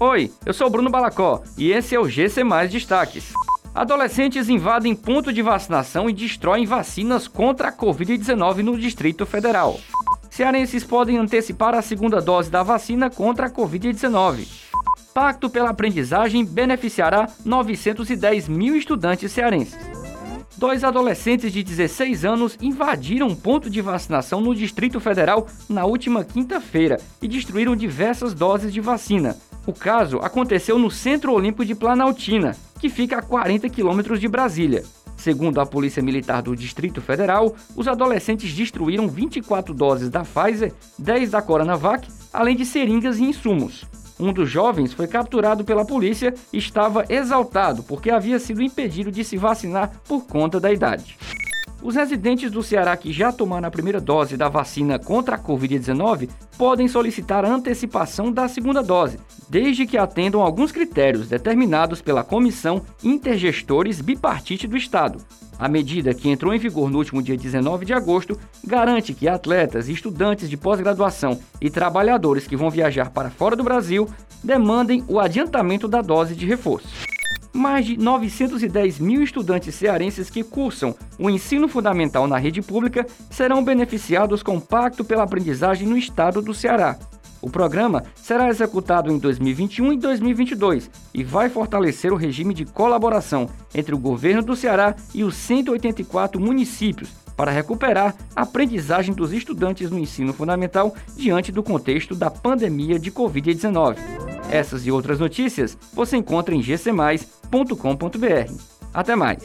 Oi, eu sou Bruno Balacó e esse é o GC Mais Destaques. Adolescentes invadem ponto de vacinação e destroem vacinas contra a Covid-19 no Distrito Federal. Cearenses podem antecipar a segunda dose da vacina contra a Covid-19. Pacto pela Aprendizagem beneficiará 910 mil estudantes cearenses. Dois adolescentes de 16 anos invadiram um ponto de vacinação no Distrito Federal na última quinta-feira e destruíram diversas doses de vacina. O caso aconteceu no Centro Olímpico de Planaltina, que fica a 40 quilômetros de Brasília. Segundo a Polícia Militar do Distrito Federal, os adolescentes destruíram 24 doses da Pfizer, 10 da Coronavac, além de seringas e insumos. Um dos jovens foi capturado pela polícia e estava exaltado porque havia sido impedido de se vacinar por conta da idade. Os residentes do Ceará que já tomaram a primeira dose da vacina contra a Covid-19 podem solicitar antecipação da segunda dose, desde que atendam alguns critérios determinados pela Comissão Intergestores Bipartite do Estado. A medida, que entrou em vigor no último dia 19 de agosto, garante que atletas, estudantes de pós-graduação e trabalhadores que vão viajar para fora do Brasil demandem o adiantamento da dose de reforço mais de 910 mil estudantes cearenses que cursam o ensino fundamental na rede pública serão beneficiados com o Pacto pela Aprendizagem no estado do Ceará. O programa será executado em 2021 e 2022 e vai fortalecer o regime de colaboração entre o governo do Ceará e os 184 municípios para recuperar a aprendizagem dos estudantes no ensino fundamental diante do contexto da pandemia de Covid-19. Essas e outras notícias você encontra em gcmais.com.br. Até mais!